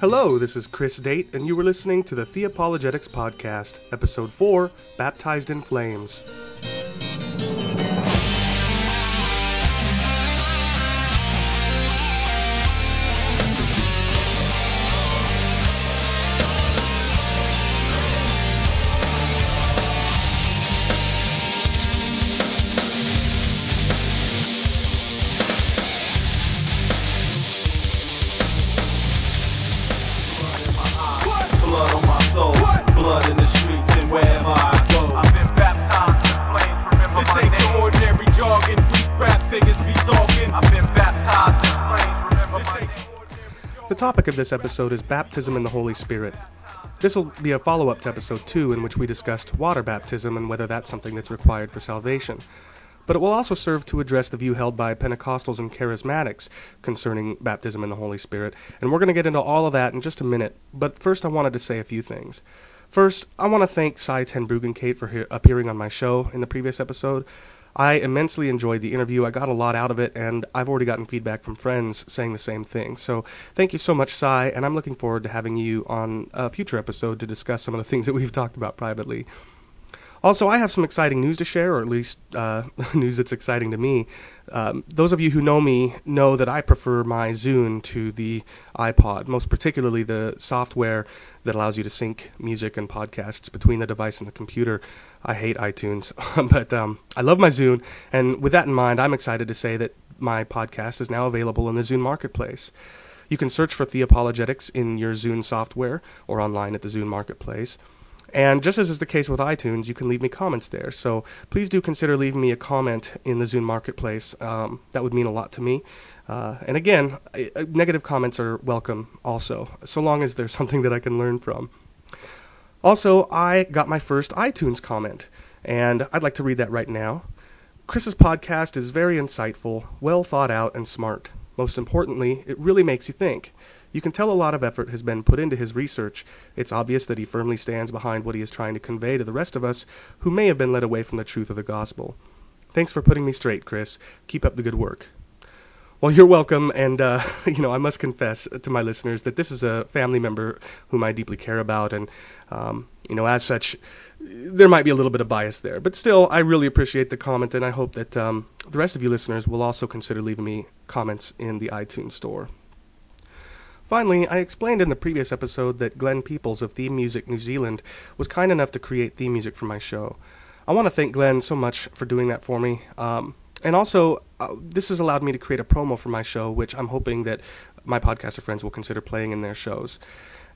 Hello, this is Chris Date, and you were listening to the Theopologetics Podcast, Episode 4 Baptized in Flames. This episode is baptism in the Holy Spirit. This will be a follow up to episode 2, in which we discussed water baptism and whether that's something that's required for salvation. But it will also serve to address the view held by Pentecostals and Charismatics concerning baptism in the Holy Spirit. And we're going to get into all of that in just a minute. But first, I wanted to say a few things. First, I want to thank Cy Ten Bruggencate for he- appearing on my show in the previous episode. I immensely enjoyed the interview. I got a lot out of it, and I've already gotten feedback from friends saying the same thing. So thank you so much, Cy, and I'm looking forward to having you on a future episode to discuss some of the things that we've talked about privately. Also, I have some exciting news to share, or at least uh, news that's exciting to me. Um, those of you who know me know that I prefer my Zune to the iPod, most particularly the software that allows you to sync music and podcasts between the device and the computer. I hate iTunes, but um, I love my Zune, and with that in mind, I'm excited to say that my podcast is now available in the Zune Marketplace. You can search for Theopologetics in your Zune software or online at the Zune Marketplace. And just as is the case with iTunes, you can leave me comments there. So please do consider leaving me a comment in the Zune Marketplace. Um, that would mean a lot to me. Uh, and again, I- negative comments are welcome also, so long as there's something that I can learn from. Also, I got my first iTunes comment, and I'd like to read that right now. Chris's podcast is very insightful, well thought out, and smart. Most importantly, it really makes you think. You can tell a lot of effort has been put into his research. It's obvious that he firmly stands behind what he is trying to convey to the rest of us who may have been led away from the truth of the gospel. Thanks for putting me straight, Chris. Keep up the good work. Well, you're welcome, and uh, you know I must confess to my listeners that this is a family member whom I deeply care about, and um, you know as such, there might be a little bit of bias there, but still, I really appreciate the comment, and I hope that um, the rest of you listeners will also consider leaving me comments in the iTunes store. Finally, I explained in the previous episode that Glenn Peoples of Theme Music New Zealand was kind enough to create theme music for my show. I want to thank Glenn so much for doing that for me. Um, and also, uh, this has allowed me to create a promo for my show, which I'm hoping that my podcaster friends will consider playing in their shows.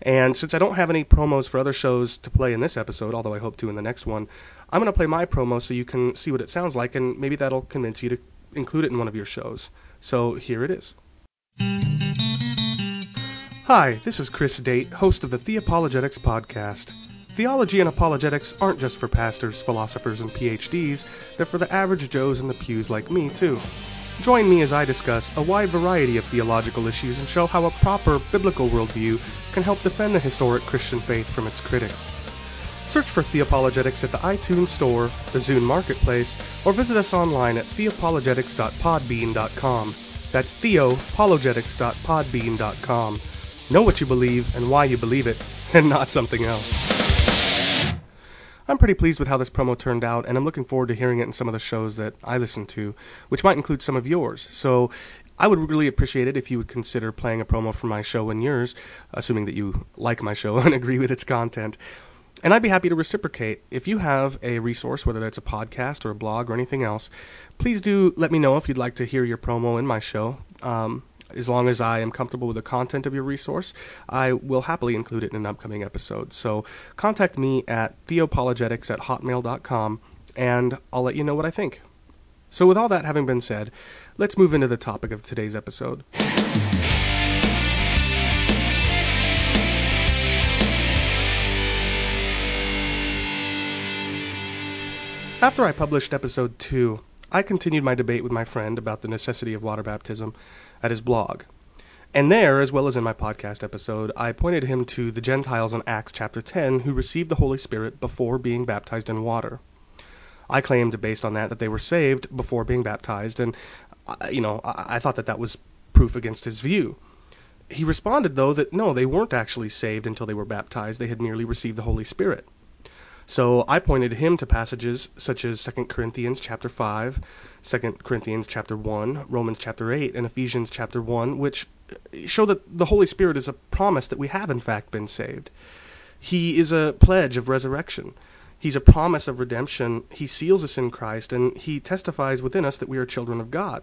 And since I don't have any promos for other shows to play in this episode, although I hope to in the next one, I'm going to play my promo so you can see what it sounds like, and maybe that'll convince you to include it in one of your shows. So here it is. Hi, this is Chris Date, host of the Theopologetics Podcast. Theology and apologetics aren't just for pastors, philosophers, and PhDs, they're for the average Joes in the pews like me, too. Join me as I discuss a wide variety of theological issues and show how a proper biblical worldview can help defend the historic Christian faith from its critics. Search for Theopologetics at the iTunes Store, the Zune Marketplace, or visit us online at theopologetics.podbean.com. That's theopologetics.podbean.com. Know what you believe and why you believe it, and not something else. I'm pretty pleased with how this promo turned out, and I'm looking forward to hearing it in some of the shows that I listen to, which might include some of yours. So I would really appreciate it if you would consider playing a promo for my show and yours, assuming that you like my show and agree with its content. And I'd be happy to reciprocate. If you have a resource, whether that's a podcast or a blog or anything else, please do let me know if you'd like to hear your promo in my show. Um, as long as I am comfortable with the content of your resource, I will happily include it in an upcoming episode. So contact me at theopologetics at hotmail.com and I'll let you know what I think. So, with all that having been said, let's move into the topic of today's episode. After I published episode 2, I continued my debate with my friend about the necessity of water baptism at his blog. And there, as well as in my podcast episode, I pointed him to the Gentiles in Acts chapter 10 who received the Holy Spirit before being baptized in water. I claimed, based on that, that they were saved before being baptized, and, uh, you know, I, I thought that that was proof against his view. he responded, though, that no, they weren't actually saved until they were baptized. They had merely received the Holy Spirit. So I pointed him to passages such as 2 Corinthians chapter 5, 2 Corinthians chapter 1, Romans chapter 8, and Ephesians chapter 1, which show that the Holy Spirit is a promise that we have in fact been saved. He is a pledge of resurrection. He's a promise of redemption. He seals us in Christ, and he testifies within us that we are children of God.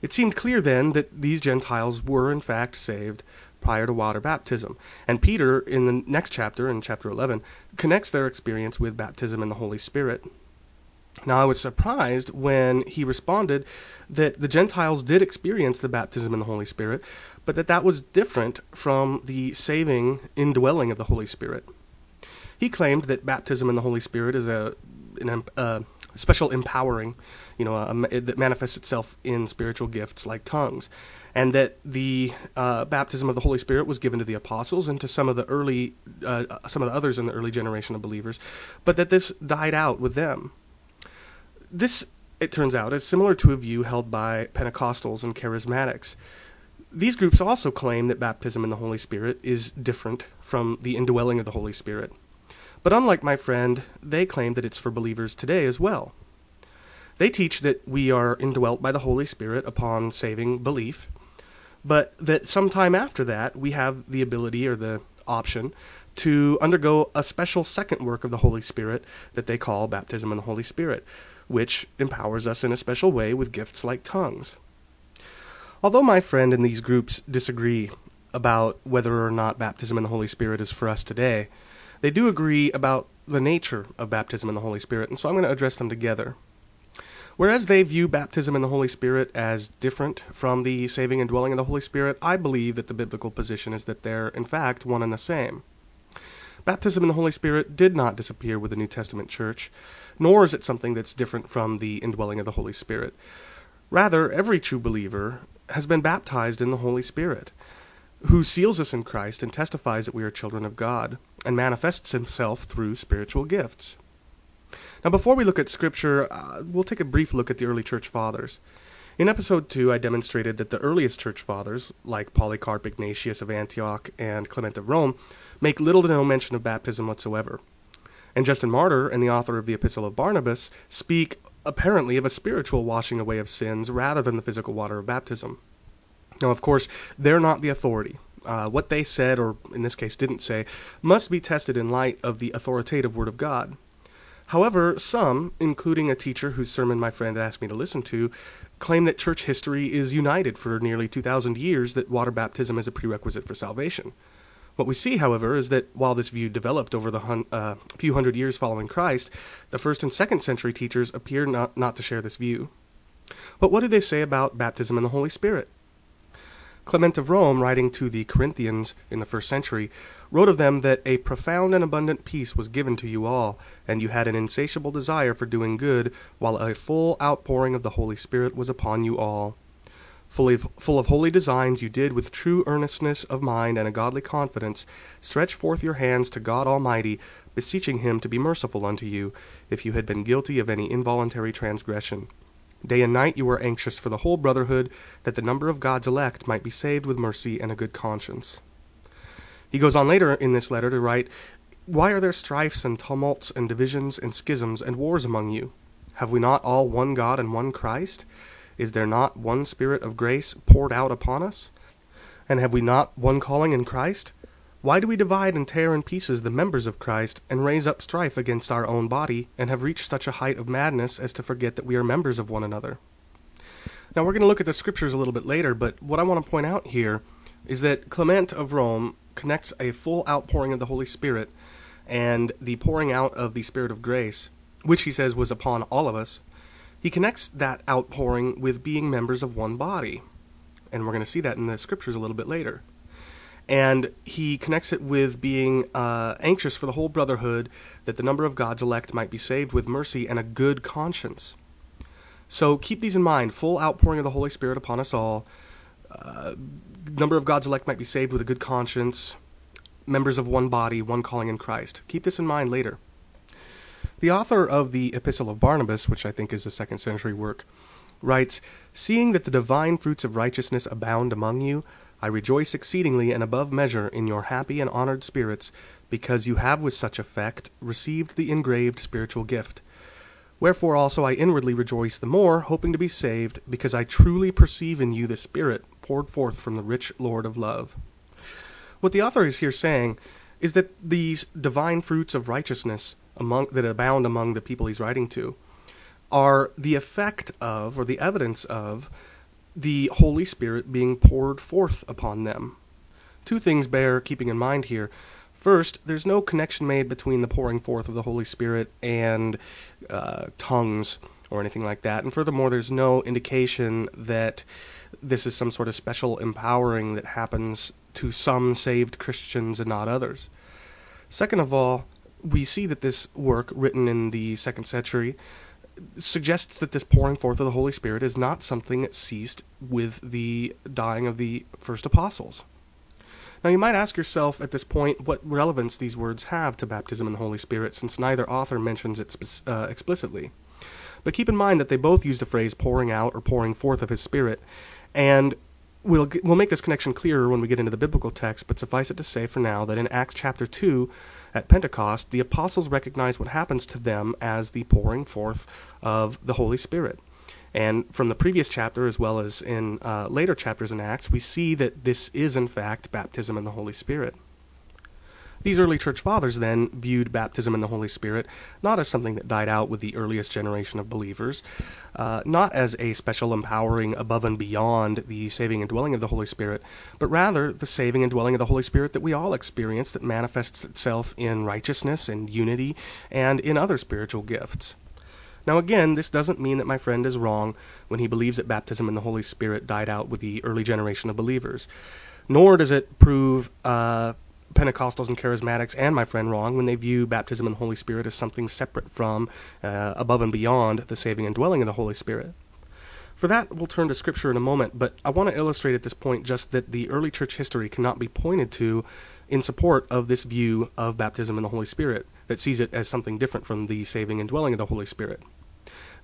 It seemed clear then that these Gentiles were in fact saved prior to water baptism. And Peter, in the next chapter, in chapter 11, connects their experience with baptism in the Holy Spirit. Now, I was surprised when he responded that the Gentiles did experience the baptism in the Holy Spirit, but that that was different from the saving indwelling of the Holy Spirit. He claimed that baptism in the Holy Spirit is a, an, a special empowering, you know, a, that manifests itself in spiritual gifts like tongues, and that the uh, baptism of the Holy Spirit was given to the apostles and to some of the early, uh, some of the others in the early generation of believers, but that this died out with them. This, it turns out, is similar to a view held by Pentecostals and Charismatics. These groups also claim that baptism in the Holy Spirit is different from the indwelling of the Holy Spirit. But unlike my friend, they claim that it's for believers today as well. They teach that we are indwelt by the Holy Spirit upon saving belief, but that sometime after that we have the ability or the option to undergo a special second work of the Holy Spirit that they call baptism in the Holy Spirit, which empowers us in a special way with gifts like tongues. Although my friend and these groups disagree about whether or not baptism in the Holy Spirit is for us today, they do agree about the nature of baptism in the Holy Spirit, and so I'm going to address them together. Whereas they view baptism in the Holy Spirit as different from the saving indwelling of the Holy Spirit, I believe that the biblical position is that they're, in fact, one and the same. Baptism in the Holy Spirit did not disappear with the New Testament church, nor is it something that's different from the indwelling of the Holy Spirit. Rather, every true believer has been baptized in the Holy Spirit, who seals us in Christ and testifies that we are children of God, and manifests himself through spiritual gifts. Now, before we look at Scripture, uh, we'll take a brief look at the early church fathers. In episode 2, I demonstrated that the earliest church fathers, like Polycarp Ignatius of Antioch and Clement of Rome, make little to no mention of baptism whatsoever. And Justin Martyr and the author of the Epistle of Barnabas speak apparently of a spiritual washing away of sins rather than the physical water of baptism. Now, of course, they're not the authority. Uh, what they said, or in this case didn't say, must be tested in light of the authoritative Word of God. However, some, including a teacher whose sermon my friend asked me to listen to, claim that church history is united for nearly 2,000 years that water baptism is a prerequisite for salvation. What we see, however, is that while this view developed over the hun- uh, few hundred years following Christ, the first and second century teachers appear not, not to share this view. But what do they say about baptism in the Holy Spirit? Clement of Rome, writing to the Corinthians in the first century, wrote of them that a profound and abundant peace was given to you all, and you had an insatiable desire for doing good, while a full outpouring of the Holy Spirit was upon you all. Full of, full of holy designs, you did, with true earnestness of mind and a godly confidence, stretch forth your hands to God Almighty, beseeching Him to be merciful unto you, if you had been guilty of any involuntary transgression. Day and night you were anxious for the whole brotherhood, that the number of God's elect might be saved with mercy and a good conscience. He goes on later in this letter to write, Why are there strifes and tumults and divisions and schisms and wars among you? Have we not all one God and one Christ? Is there not one Spirit of grace poured out upon us? And have we not one calling in Christ? Why do we divide and tear in pieces the members of Christ, and raise up strife against our own body, and have reached such a height of madness as to forget that we are members of one another? Now, we're going to look at the scriptures a little bit later, but what I want to point out here is that Clement of Rome connects a full outpouring of the Holy Spirit and the pouring out of the Spirit of grace, which he says was upon all of us. He connects that outpouring with being members of one body. And we're going to see that in the scriptures a little bit later and he connects it with being uh, anxious for the whole brotherhood that the number of God's elect might be saved with mercy and a good conscience. So keep these in mind full outpouring of the Holy Spirit upon us all, uh, number of God's elect might be saved with a good conscience, members of one body, one calling in Christ. Keep this in mind later. The author of the Epistle of Barnabas, which I think is a second century work, writes Seeing that the divine fruits of righteousness abound among you, I rejoice exceedingly and above measure in your happy and honored spirits, because you have with such effect received the engraved spiritual gift. Wherefore also I inwardly rejoice the more, hoping to be saved, because I truly perceive in you the Spirit poured forth from the rich Lord of love. What the author is here saying is that these divine fruits of righteousness among, that abound among the people he's writing to are the effect of, or the evidence of, the Holy Spirit being poured forth upon them. Two things bear keeping in mind here. First, there's no connection made between the pouring forth of the Holy Spirit and uh, tongues or anything like that. And furthermore, there's no indication that this is some sort of special empowering that happens to some saved Christians and not others. Second of all, we see that this work, written in the second century, suggests that this pouring forth of the Holy Spirit is not something that ceased with the dying of the first apostles. Now, you might ask yourself at this point what relevance these words have to baptism in the Holy Spirit, since neither author mentions it uh, explicitly. But keep in mind that they both use the phrase pouring out or pouring forth of his Spirit, and we'll, we'll make this connection clearer when we get into the biblical text, but suffice it to say for now that in Acts chapter 2, at Pentecost, the apostles recognize what happens to them as the pouring forth of the Holy Spirit. And from the previous chapter, as well as in uh, later chapters in Acts, we see that this is, in fact, baptism in the Holy Spirit. These early church fathers then viewed baptism in the Holy Spirit not as something that died out with the earliest generation of believers, uh, not as a special empowering above and beyond the saving indwelling of the Holy Spirit, but rather the saving indwelling of the Holy Spirit that we all experience that manifests itself in righteousness and unity and in other spiritual gifts. Now, again, this doesn't mean that my friend is wrong when he believes that baptism in the Holy Spirit died out with the early generation of believers. Nor does it prove uh, Pentecostals and Charismatics and my friend wrong when they view baptism in the Holy Spirit as something separate from, uh, above and beyond, the saving indwelling of the Holy Spirit. For that, we'll turn to Scripture in a moment, but I want to illustrate at this point just that the early church history cannot be pointed to in support of this view of baptism in the Holy Spirit that sees it as something different from the saving indwelling of the Holy Spirit.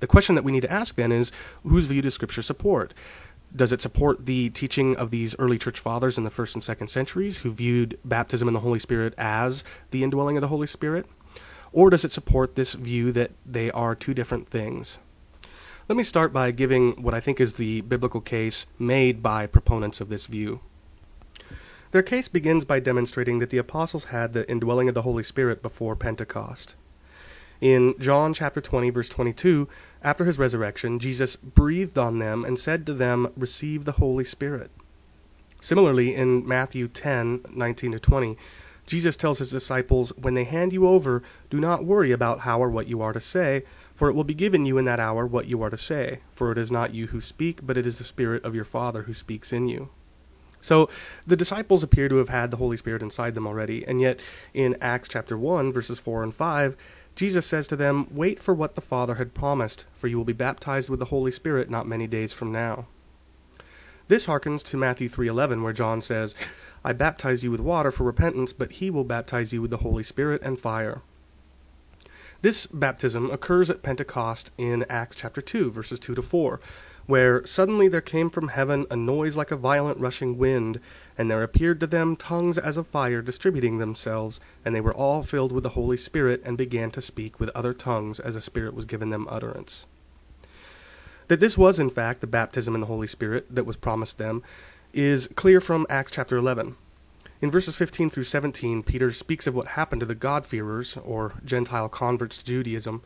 The question that we need to ask then is whose view does Scripture support? Does it support the teaching of these early church fathers in the first and second centuries who viewed baptism in the Holy Spirit as the indwelling of the Holy Spirit? Or does it support this view that they are two different things? Let me start by giving what I think is the biblical case made by proponents of this view. Their case begins by demonstrating that the apostles had the indwelling of the Holy Spirit before Pentecost. In John chapter 20 verse 22, after his resurrection, Jesus breathed on them and said to them, "Receive the Holy Spirit." Similarly, in Matthew 10:19 to 20, Jesus tells his disciples, "When they hand you over, do not worry about how or what you are to say, for it will be given you in that hour what you are to say, for it is not you who speak, but it is the Spirit of your Father who speaks in you." So the disciples appear to have had the Holy Spirit inside them already, and yet in Acts chapter 1 verses 4 and 5, Jesus says to them, Wait for what the Father had promised, for you will be baptized with the Holy Spirit not many days from now. This harkens to Matthew 3:11 where John says, I baptize you with water for repentance, but he will baptize you with the Holy Spirit and fire. This baptism occurs at Pentecost in Acts chapter 2 verses 2 to 4 where suddenly there came from heaven a noise like a violent rushing wind, and there appeared to them tongues as of fire distributing themselves, and they were all filled with the Holy Spirit, and began to speak with other tongues as the Spirit was given them utterance. That this was, in fact, the baptism in the Holy Spirit that was promised them is clear from Acts chapter 11. In verses 15 through 17, Peter speaks of what happened to the God-fearers, or Gentile converts to Judaism,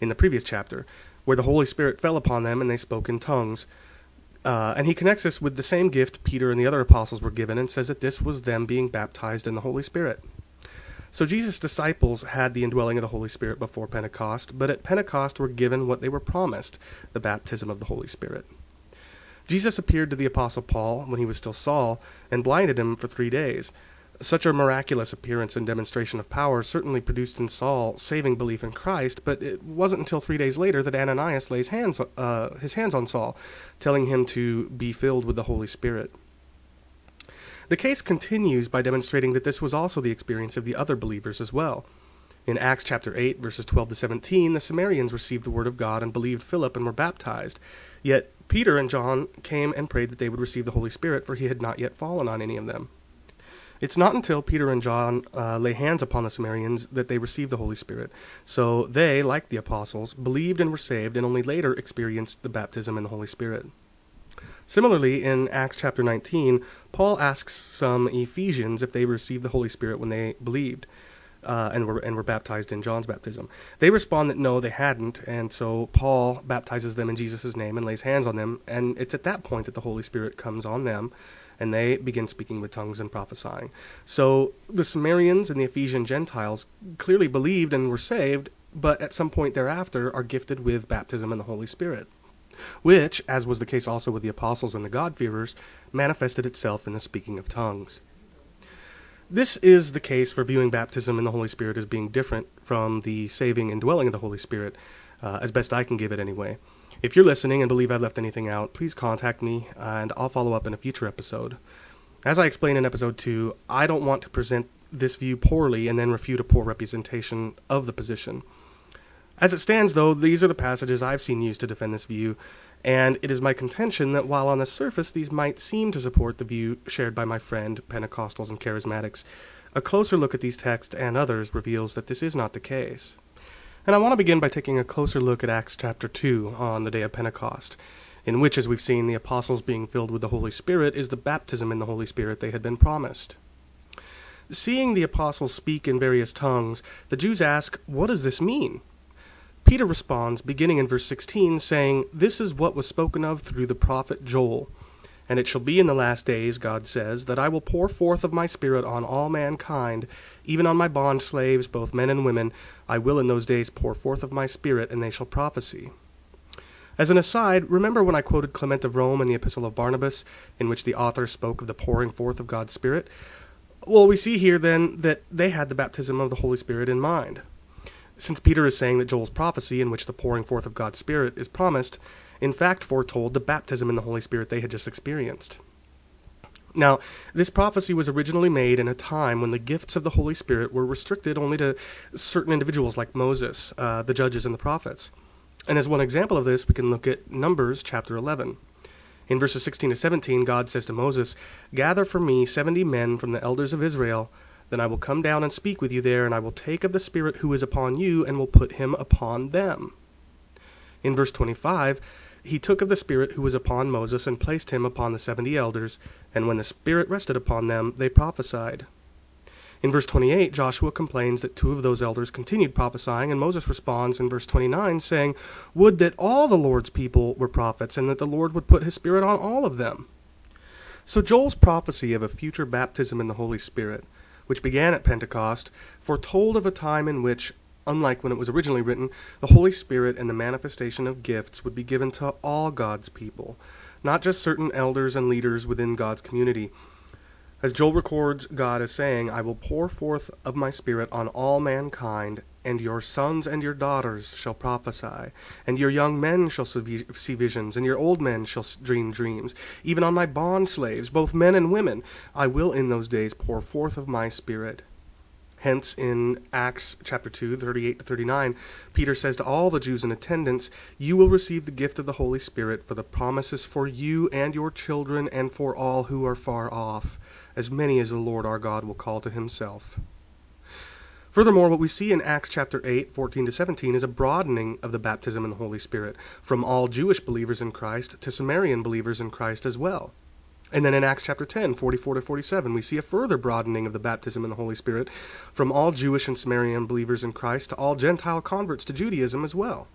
in the previous chapter, where the Holy Spirit fell upon them and they spoke in tongues. Uh, and he connects this with the same gift Peter and the other apostles were given and says that this was them being baptized in the Holy Spirit. So Jesus' disciples had the indwelling of the Holy Spirit before Pentecost, but at Pentecost were given what they were promised the baptism of the Holy Spirit. Jesus appeared to the Apostle Paul when he was still Saul and blinded him for three days. Such a miraculous appearance and demonstration of power certainly produced in Saul saving belief in Christ, but it wasn't until three days later that Ananias lays hands, uh, his hands on Saul, telling him to be filled with the Holy Spirit. The case continues by demonstrating that this was also the experience of the other believers as well. In Acts chapter 8, verses 12 to 17, the Samaritans received the word of God and believed Philip and were baptized. Yet Peter and John came and prayed that they would receive the Holy Spirit, for he had not yet fallen on any of them. It's not until Peter and John uh, lay hands upon the Samaritans that they receive the Holy Spirit. So they, like the apostles, believed and were saved, and only later experienced the baptism in the Holy Spirit. Similarly, in Acts chapter 19, Paul asks some Ephesians if they received the Holy Spirit when they believed. Uh, and were and were baptized in John's baptism. They respond that no, they hadn't, and so Paul baptizes them in Jesus' name and lays hands on them, and it's at that point that the Holy Spirit comes on them, and they begin speaking with tongues and prophesying. So the Samaritans and the Ephesian Gentiles clearly believed and were saved, but at some point thereafter are gifted with baptism in the Holy Spirit which, as was the case also with the apostles and the God-fearers, manifested itself in the speaking of tongues. This is the case for viewing baptism in the Holy Spirit as being different from the saving indwelling of the Holy Spirit, uh, as best I can give it anyway. If you're listening and believe I've left anything out, please contact me and I'll follow up in a future episode. As I explained in episode 2, I don't want to present this view poorly and then refute a poor representation of the position. As it stands, though, these are the passages I've seen used to defend this view, and it is my contention that while on the surface these might seem to support the view shared by my friend, Pentecostals and Charismatics, a closer look at these texts and others reveals that this is not the case. And I want to begin by taking a closer look at Acts chapter 2 on the day of Pentecost, in which, as we've seen, the apostles being filled with the Holy Spirit is the baptism in the Holy Spirit they had been promised. Seeing the apostles speak in various tongues, the Jews ask, What does this mean? Peter responds, beginning in verse 16, saying, This is what was spoken of through the prophet Joel. And it shall be in the last days, God says, that I will pour forth of my Spirit on all mankind, even on my bond slaves, both men and women. I will in those days pour forth of my Spirit, and they shall prophesy. As an aside, remember when I quoted Clement of Rome in the Epistle of Barnabas, in which the author spoke of the pouring forth of God's Spirit? Well, we see here then that they had the baptism of the Holy Spirit in mind since Peter is saying that Joel's prophecy, in which the pouring forth of God's Spirit is promised, in fact foretold the baptism in the Holy Spirit they had just experienced. Now, this prophecy was originally made in a time when the gifts of the Holy Spirit were restricted only to certain individuals like Moses, uh, the judges, and the prophets. And as one example of this, we can look at Numbers chapter 11. In verses 16 to 17, God says to Moses, Gather for me seventy men from the elders of Israel then I will come down and speak with you there, and I will take of the Spirit who is upon you, and will put him upon them. In verse 25, he took of the Spirit who was upon Moses, and placed him upon the seventy elders, and when the Spirit rested upon them, they prophesied. In verse 28, Joshua complains that two of those elders continued prophesying, and Moses responds in verse 29, saying, Would that all the Lord's people were prophets, and that the Lord would put his Spirit on all of them. So Joel's prophecy of a future baptism in the Holy Spirit which began at Pentecost, foretold of a time in which, unlike when it was originally written, the Holy Spirit and the manifestation of gifts would be given to all God's people, not just certain elders and leaders within God's community. As Joel records, God is saying, I will pour forth of my Spirit on all mankind, and your sons and your daughters shall prophesy, and your young men shall see visions, and your old men shall dream dreams. Even on my bond slaves, both men and women, I will in those days pour forth of my Spirit. Hence, in Acts chapter 2, 38 to 39, Peter says to all the Jews in attendance, You will receive the gift of the Holy Spirit, for the promises for you and your children, and for all who are far off as many as the Lord our God will call to himself. Furthermore, what we see in Acts chapter 8, 14 to 17 is a broadening of the baptism in the Holy Spirit from all Jewish believers in Christ to Samaritan believers in Christ as well. And then in Acts chapter 10, 44 to 47, we see a further broadening of the baptism in the Holy Spirit from all Jewish and Samaritan believers in Christ to all Gentile converts to Judaism as well.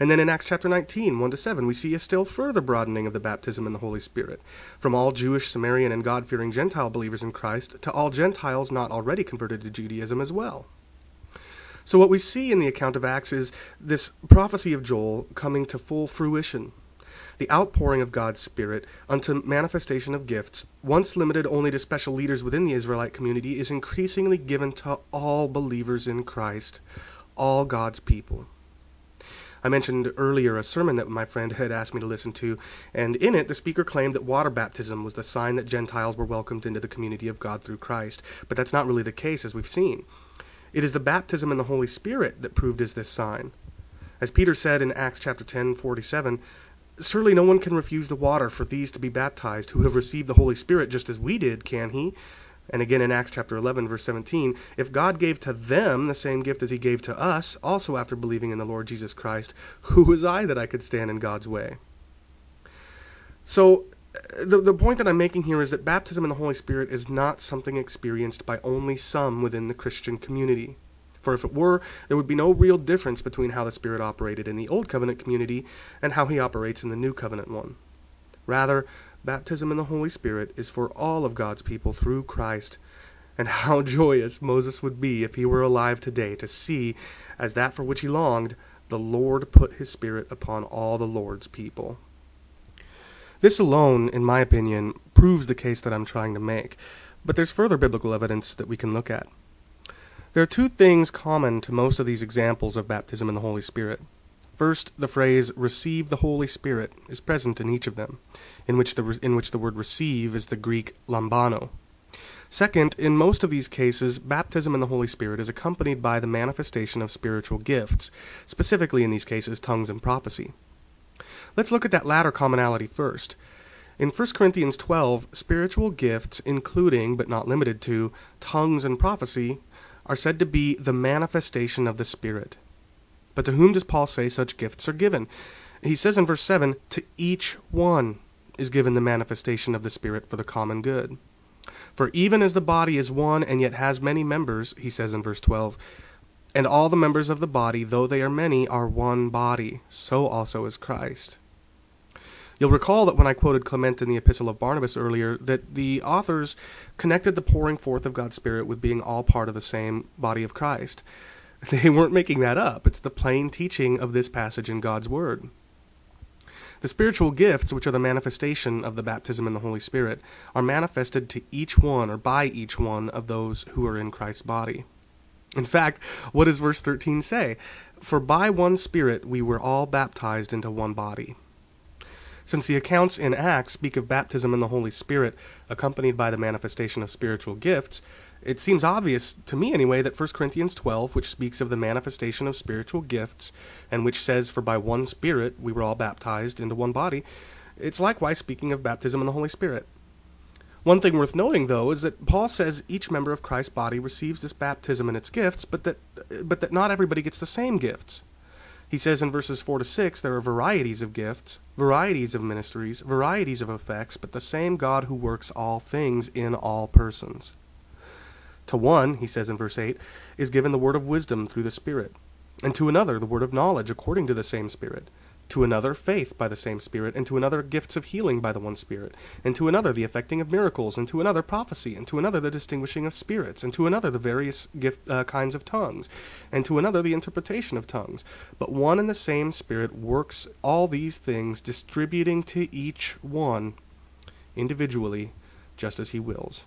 And then in Acts chapter 19, 1 to 7, we see a still further broadening of the baptism in the Holy Spirit, from all Jewish, Samaritan, and God fearing Gentile believers in Christ to all Gentiles not already converted to Judaism as well. So, what we see in the account of Acts is this prophecy of Joel coming to full fruition. The outpouring of God's Spirit unto manifestation of gifts, once limited only to special leaders within the Israelite community, is increasingly given to all believers in Christ, all God's people. I mentioned earlier a sermon that my friend had asked me to listen to, and in it the speaker claimed that water baptism was the sign that Gentiles were welcomed into the community of God through Christ. But that's not really the case, as we've seen. It is the baptism in the Holy Spirit that proved as this sign. As Peter said in Acts chapter 10, 47, surely no one can refuse the water for these to be baptized who have received the Holy Spirit just as we did, can he? And again in Acts chapter 11, verse 17, if God gave to them the same gift as he gave to us, also after believing in the Lord Jesus Christ, who was I that I could stand in God's way? So, the, the point that I'm making here is that baptism in the Holy Spirit is not something experienced by only some within the Christian community. For if it were, there would be no real difference between how the Spirit operated in the Old Covenant community and how he operates in the New Covenant one. Rather, baptism in the Holy Spirit is for all of God's people through Christ. And how joyous Moses would be if he were alive today to see, as that for which he longed, the Lord put his Spirit upon all the Lord's people. This alone, in my opinion, proves the case that I'm trying to make, but there's further biblical evidence that we can look at. There are two things common to most of these examples of baptism in the Holy Spirit. First, the phrase "receive the Holy Spirit" is present in each of them, in which the in which the word "receive" is the Greek lambano. Second, in most of these cases, baptism in the Holy Spirit is accompanied by the manifestation of spiritual gifts, specifically in these cases tongues and prophecy. Let's look at that latter commonality first. In 1 Corinthians 12, spiritual gifts, including but not limited to tongues and prophecy, are said to be the manifestation of the Spirit. But to whom does Paul say such gifts are given? He says in verse 7 To each one is given the manifestation of the Spirit for the common good. For even as the body is one and yet has many members, he says in verse 12, and all the members of the body, though they are many, are one body, so also is Christ. You'll recall that when I quoted Clement in the Epistle of Barnabas earlier, that the authors connected the pouring forth of God's Spirit with being all part of the same body of Christ. They weren't making that up. It's the plain teaching of this passage in God's Word. The spiritual gifts, which are the manifestation of the baptism in the Holy Spirit, are manifested to each one or by each one of those who are in Christ's body. In fact, what does verse 13 say? For by one Spirit we were all baptized into one body. Since the accounts in Acts speak of baptism in the Holy Spirit accompanied by the manifestation of spiritual gifts, it seems obvious, to me anyway, that 1 Corinthians 12, which speaks of the manifestation of spiritual gifts, and which says, For by one Spirit we were all baptized into one body, it's likewise speaking of baptism in the Holy Spirit. One thing worth noting, though, is that Paul says each member of Christ's body receives this baptism and its gifts, but that, but that not everybody gets the same gifts. He says in verses 4 to 6 there are varieties of gifts, varieties of ministries, varieties of effects, but the same God who works all things in all persons. To one, he says in verse 8, is given the word of wisdom through the Spirit, and to another the word of knowledge according to the same Spirit, to another faith by the same Spirit, and to another gifts of healing by the one Spirit, and to another the effecting of miracles, and to another prophecy, and to another the distinguishing of spirits, and to another the various gift, uh, kinds of tongues, and to another the interpretation of tongues. But one and the same Spirit works all these things, distributing to each one individually, just as he wills.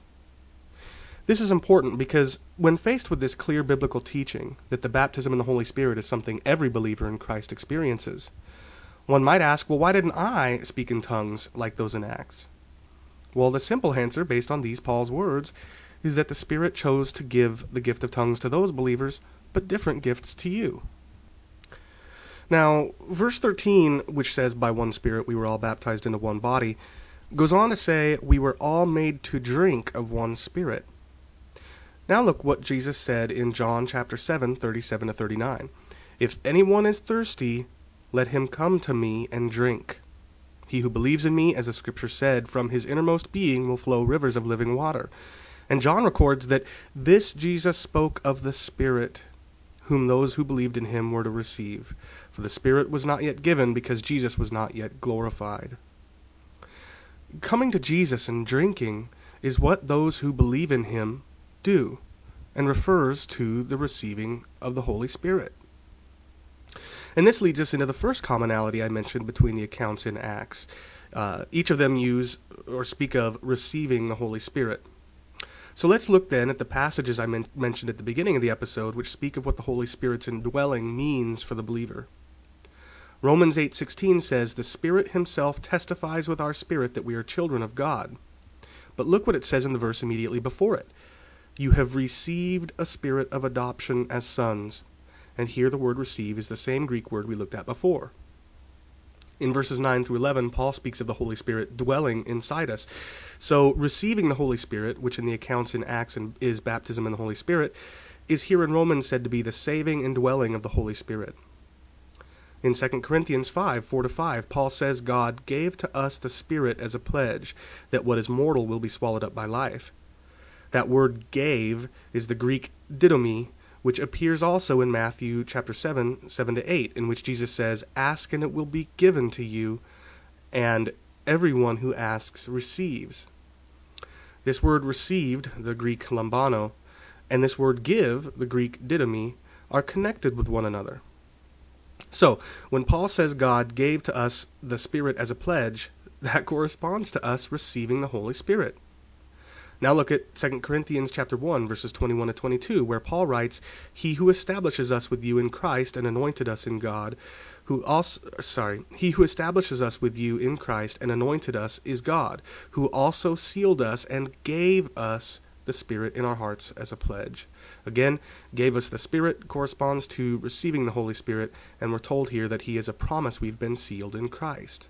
This is important because when faced with this clear biblical teaching that the baptism in the Holy Spirit is something every believer in Christ experiences, one might ask, well, why didn't I speak in tongues like those in Acts? Well, the simple answer, based on these Paul's words, is that the Spirit chose to give the gift of tongues to those believers, but different gifts to you. Now, verse 13, which says, By one Spirit we were all baptized into one body, goes on to say, We were all made to drink of one Spirit. Now look what Jesus said in John chapter 7, 37 to 39. If anyone is thirsty, let him come to me and drink. He who believes in me, as the scripture said, from his innermost being will flow rivers of living water. And John records that this Jesus spoke of the Spirit, whom those who believed in him were to receive. For the Spirit was not yet given, because Jesus was not yet glorified. Coming to Jesus and drinking is what those who believe in him do, and refers to the receiving of the Holy Spirit. And this leads us into the first commonality I mentioned between the accounts in Acts. Uh, each of them use or speak of receiving the Holy Spirit. So let's look then at the passages I men- mentioned at the beginning of the episode, which speak of what the Holy Spirit's indwelling means for the believer. Romans 8:16 says, "The Spirit himself testifies with our spirit that we are children of God." But look what it says in the verse immediately before it. You have received a spirit of adoption as sons. And here the word receive is the same Greek word we looked at before. In verses 9 through 11, Paul speaks of the Holy Spirit dwelling inside us. So, receiving the Holy Spirit, which in the accounts in Acts is baptism in the Holy Spirit, is here in Romans said to be the saving indwelling of the Holy Spirit. In 2 Corinthians 5 4 to 5, Paul says, God gave to us the Spirit as a pledge that what is mortal will be swallowed up by life. That word gave is the Greek didomi, which appears also in Matthew chapter 7 7 to 8, in which Jesus says, Ask and it will be given to you, and everyone who asks receives. This word received, the Greek lambano, and this word give, the Greek didomi, are connected with one another. So, when Paul says God gave to us the Spirit as a pledge, that corresponds to us receiving the Holy Spirit. Now look at 2 Corinthians chapter 1 verses 21 to 22 where Paul writes, "He who establishes us with you in Christ and anointed us in God, who also sorry, he who establishes us with you in Christ and anointed us is God, who also sealed us and gave us the Spirit in our hearts as a pledge. Again, gave us the Spirit corresponds to receiving the Holy Spirit, and we're told here that He is a promise we've been sealed in Christ.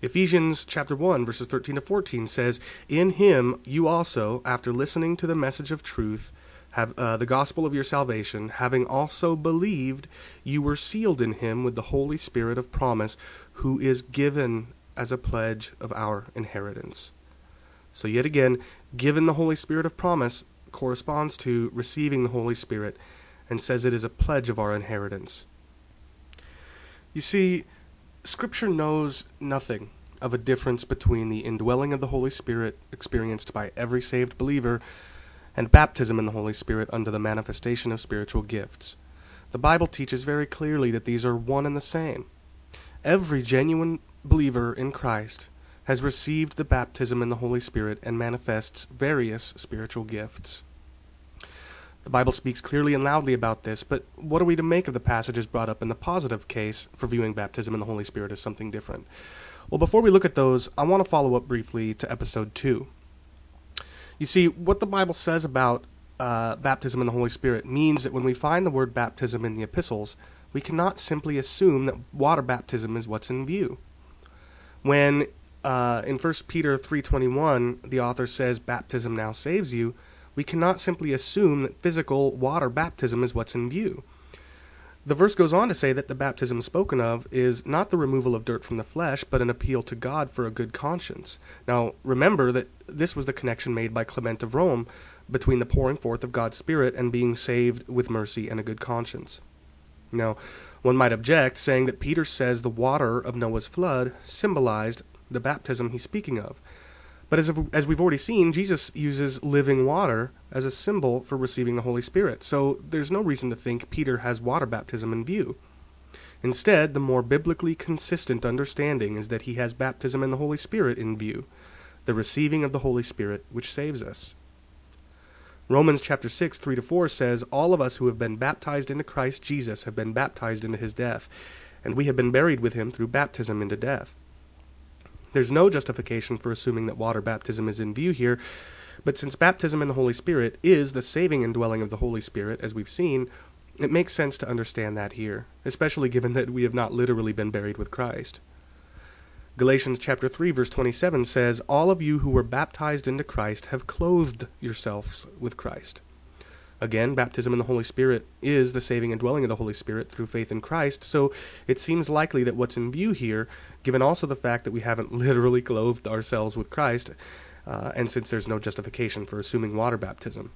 Ephesians chapter 1 verses 13 to 14 says, "In him you also, after listening to the message of truth, have uh, the gospel of your salvation, having also believed, you were sealed in him with the Holy Spirit of promise, who is given as a pledge of our inheritance." So yet again, given the Holy Spirit of promise corresponds to receiving the Holy Spirit and says it is a pledge of our inheritance. You see, Scripture knows nothing of a difference between the indwelling of the Holy Spirit experienced by every saved believer and baptism in the Holy Spirit under the manifestation of spiritual gifts. The Bible teaches very clearly that these are one and the same. Every genuine believer in Christ has received the baptism in the Holy Spirit and manifests various spiritual gifts. The Bible speaks clearly and loudly about this, but what are we to make of the passages brought up in the positive case for viewing baptism in the Holy Spirit as something different? Well, before we look at those, I want to follow up briefly to episode 2. You see, what the Bible says about uh, baptism in the Holy Spirit means that when we find the word baptism in the epistles, we cannot simply assume that water baptism is what's in view. When uh, in 1 Peter 3:21, the author says baptism now saves you, we cannot simply assume that physical water baptism is what's in view. The verse goes on to say that the baptism spoken of is not the removal of dirt from the flesh, but an appeal to God for a good conscience. Now, remember that this was the connection made by Clement of Rome between the pouring forth of God's Spirit and being saved with mercy and a good conscience. Now, one might object, saying that Peter says the water of Noah's flood symbolized the baptism he's speaking of. But as, as we've already seen, Jesus uses living water as a symbol for receiving the Holy Spirit. So there's no reason to think Peter has water baptism in view. Instead, the more biblically consistent understanding is that he has baptism in the Holy Spirit in view, the receiving of the Holy Spirit which saves us. Romans chapter 6, 3 to 4 says, All of us who have been baptized into Christ Jesus have been baptized into his death, and we have been buried with him through baptism into death. There's no justification for assuming that water baptism is in view here, but since baptism in the Holy Spirit is the saving indwelling of the Holy Spirit, as we've seen, it makes sense to understand that here, especially given that we have not literally been buried with Christ. Galatians chapter 3 verse 27 says, "All of you who were baptized into Christ have clothed yourselves with Christ." Again, baptism in the Holy Spirit is the saving indwelling of the Holy Spirit through faith in Christ, so it seems likely that what's in view here, given also the fact that we haven't literally clothed ourselves with Christ, uh, and since there's no justification for assuming water baptism.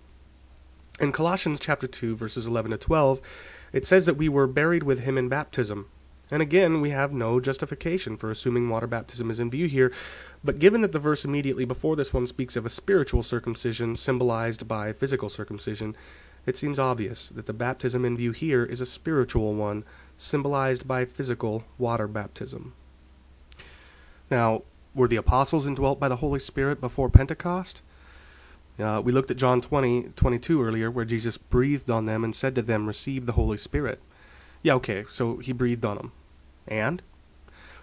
In Colossians chapter 2 verses 11 to 12, it says that we were buried with him in baptism, and again, we have no justification for assuming water baptism is in view here. But given that the verse immediately before this one speaks of a spiritual circumcision symbolized by physical circumcision, it seems obvious that the baptism in view here is a spiritual one, symbolized by physical water baptism. Now, were the apostles indwelt by the Holy Spirit before Pentecost? Uh, we looked at John 20, 22 earlier, where Jesus breathed on them and said to them, Receive the Holy Spirit. Yeah, okay, so he breathed on them. And?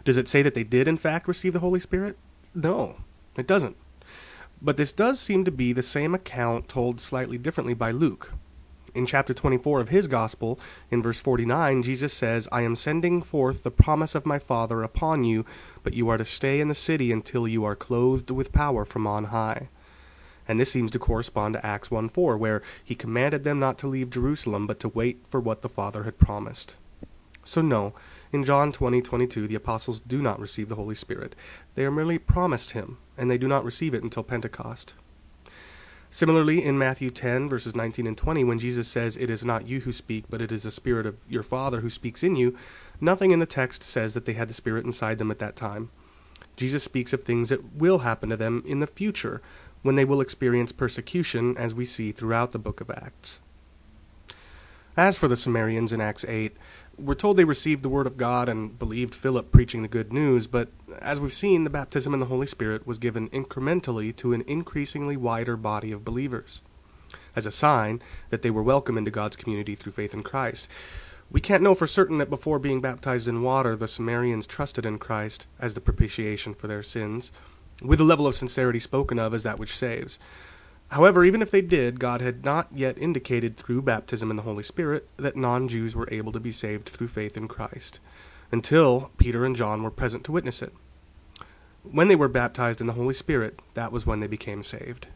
Does it say that they did, in fact, receive the Holy Spirit? No, it doesn't. But this does seem to be the same account told slightly differently by Luke. In chapter 24 of his gospel, in verse 49, Jesus says, I am sending forth the promise of my Father upon you, but you are to stay in the city until you are clothed with power from on high. And this seems to correspond to Acts 1 4, where he commanded them not to leave Jerusalem, but to wait for what the Father had promised. So, no, in John 20 22, the apostles do not receive the Holy Spirit. They are merely promised him, and they do not receive it until Pentecost. Similarly, in Matthew 10, verses 19 and 20, when Jesus says, It is not you who speak, but it is the Spirit of your Father who speaks in you, nothing in the text says that they had the Spirit inside them at that time. Jesus speaks of things that will happen to them in the future, when they will experience persecution, as we see throughout the book of Acts. As for the Samaritans in Acts 8, we're told they received the word of God and believed Philip preaching the good news, but as we've seen, the baptism in the Holy Spirit was given incrementally to an increasingly wider body of believers, as a sign that they were welcome into God's community through faith in Christ. We can't know for certain that before being baptized in water, the Samaritans trusted in Christ as the propitiation for their sins, with the level of sincerity spoken of as that which saves. However, even if they did, God had not yet indicated through baptism in the Holy Spirit that non Jews were able to be saved through faith in Christ, until Peter and John were present to witness it. When they were baptized in the Holy Spirit, that was when they became saved.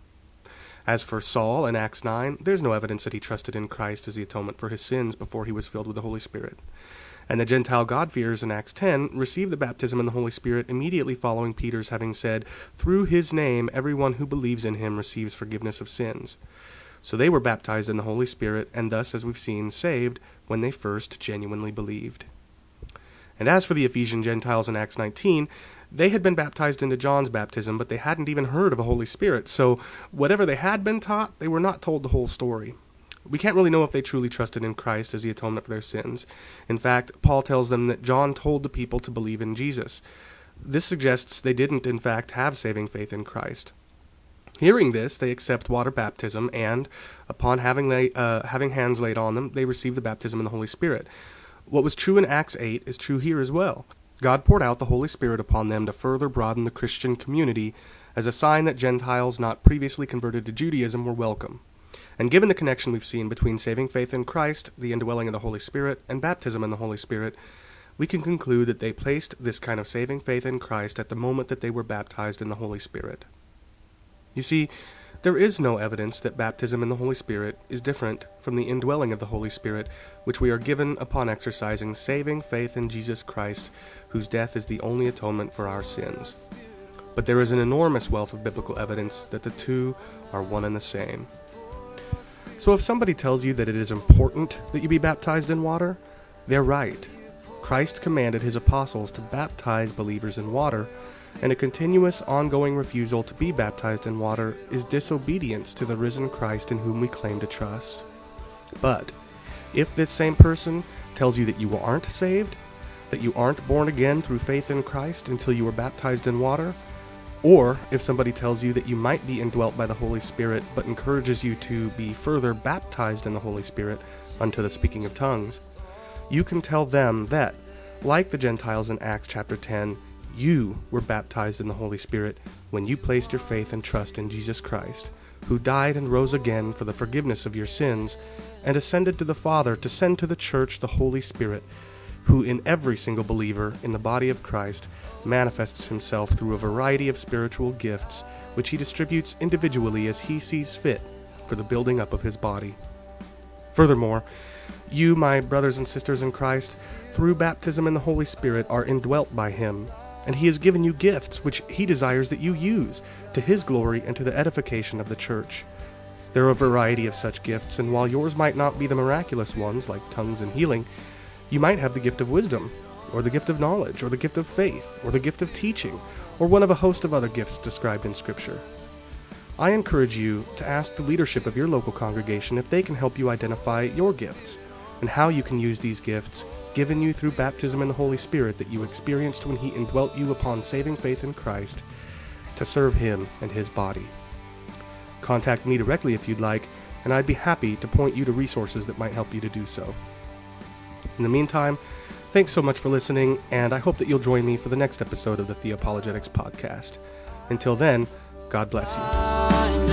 As for Saul in Acts 9, there's no evidence that he trusted in Christ as the atonement for his sins before he was filled with the Holy Spirit. And the Gentile God-fearers in Acts 10 received the baptism in the Holy Spirit immediately following Peter's having said, Through his name, everyone who believes in him receives forgiveness of sins. So they were baptized in the Holy Spirit, and thus, as we've seen, saved when they first genuinely believed. And as for the Ephesian Gentiles in Acts 19, they had been baptized into John's baptism, but they hadn't even heard of a Holy Spirit. So, whatever they had been taught, they were not told the whole story. We can't really know if they truly trusted in Christ as the atonement for their sins. In fact, Paul tells them that John told the people to believe in Jesus. This suggests they didn't, in fact, have saving faith in Christ. Hearing this, they accept water baptism, and upon having, lay, uh, having hands laid on them, they receive the baptism in the Holy Spirit. What was true in Acts 8 is true here as well. God poured out the Holy Spirit upon them to further broaden the Christian community as a sign that Gentiles not previously converted to Judaism were welcome. And given the connection we've seen between saving faith in Christ, the indwelling of the Holy Spirit, and baptism in the Holy Spirit, we can conclude that they placed this kind of saving faith in Christ at the moment that they were baptized in the Holy Spirit. You see, there is no evidence that baptism in the Holy Spirit is different from the indwelling of the Holy Spirit, which we are given upon exercising saving faith in Jesus Christ, whose death is the only atonement for our sins. But there is an enormous wealth of biblical evidence that the two are one and the same. So if somebody tells you that it is important that you be baptized in water, they're right. Christ commanded his apostles to baptize believers in water, and a continuous, ongoing refusal to be baptized in water is disobedience to the risen Christ in whom we claim to trust. But if this same person tells you that you aren't saved, that you aren't born again through faith in Christ until you were baptized in water, or if somebody tells you that you might be indwelt by the Holy Spirit, but encourages you to be further baptized in the Holy Spirit unto the speaking of tongues, you can tell them that, like the Gentiles in Acts chapter 10, you were baptized in the Holy Spirit when you placed your faith and trust in Jesus Christ, who died and rose again for the forgiveness of your sins, and ascended to the Father to send to the church the Holy Spirit who in every single believer in the body of Christ manifests himself through a variety of spiritual gifts, which he distributes individually as he sees fit for the building up of his body. Furthermore, you, my brothers and sisters in Christ, through baptism in the Holy Spirit, are indwelt by him, and he has given you gifts which he desires that you use to his glory and to the edification of the church. There are a variety of such gifts, and while yours might not be the miraculous ones like tongues and healing, you might have the gift of wisdom, or the gift of knowledge, or the gift of faith, or the gift of teaching, or one of a host of other gifts described in Scripture. I encourage you to ask the leadership of your local congregation if they can help you identify your gifts and how you can use these gifts given you through baptism in the Holy Spirit that you experienced when He indwelt you upon saving faith in Christ to serve Him and His body. Contact me directly if you'd like, and I'd be happy to point you to resources that might help you to do so. In the meantime, thanks so much for listening, and I hope that you'll join me for the next episode of the Theopologetics Podcast. Until then, God bless you.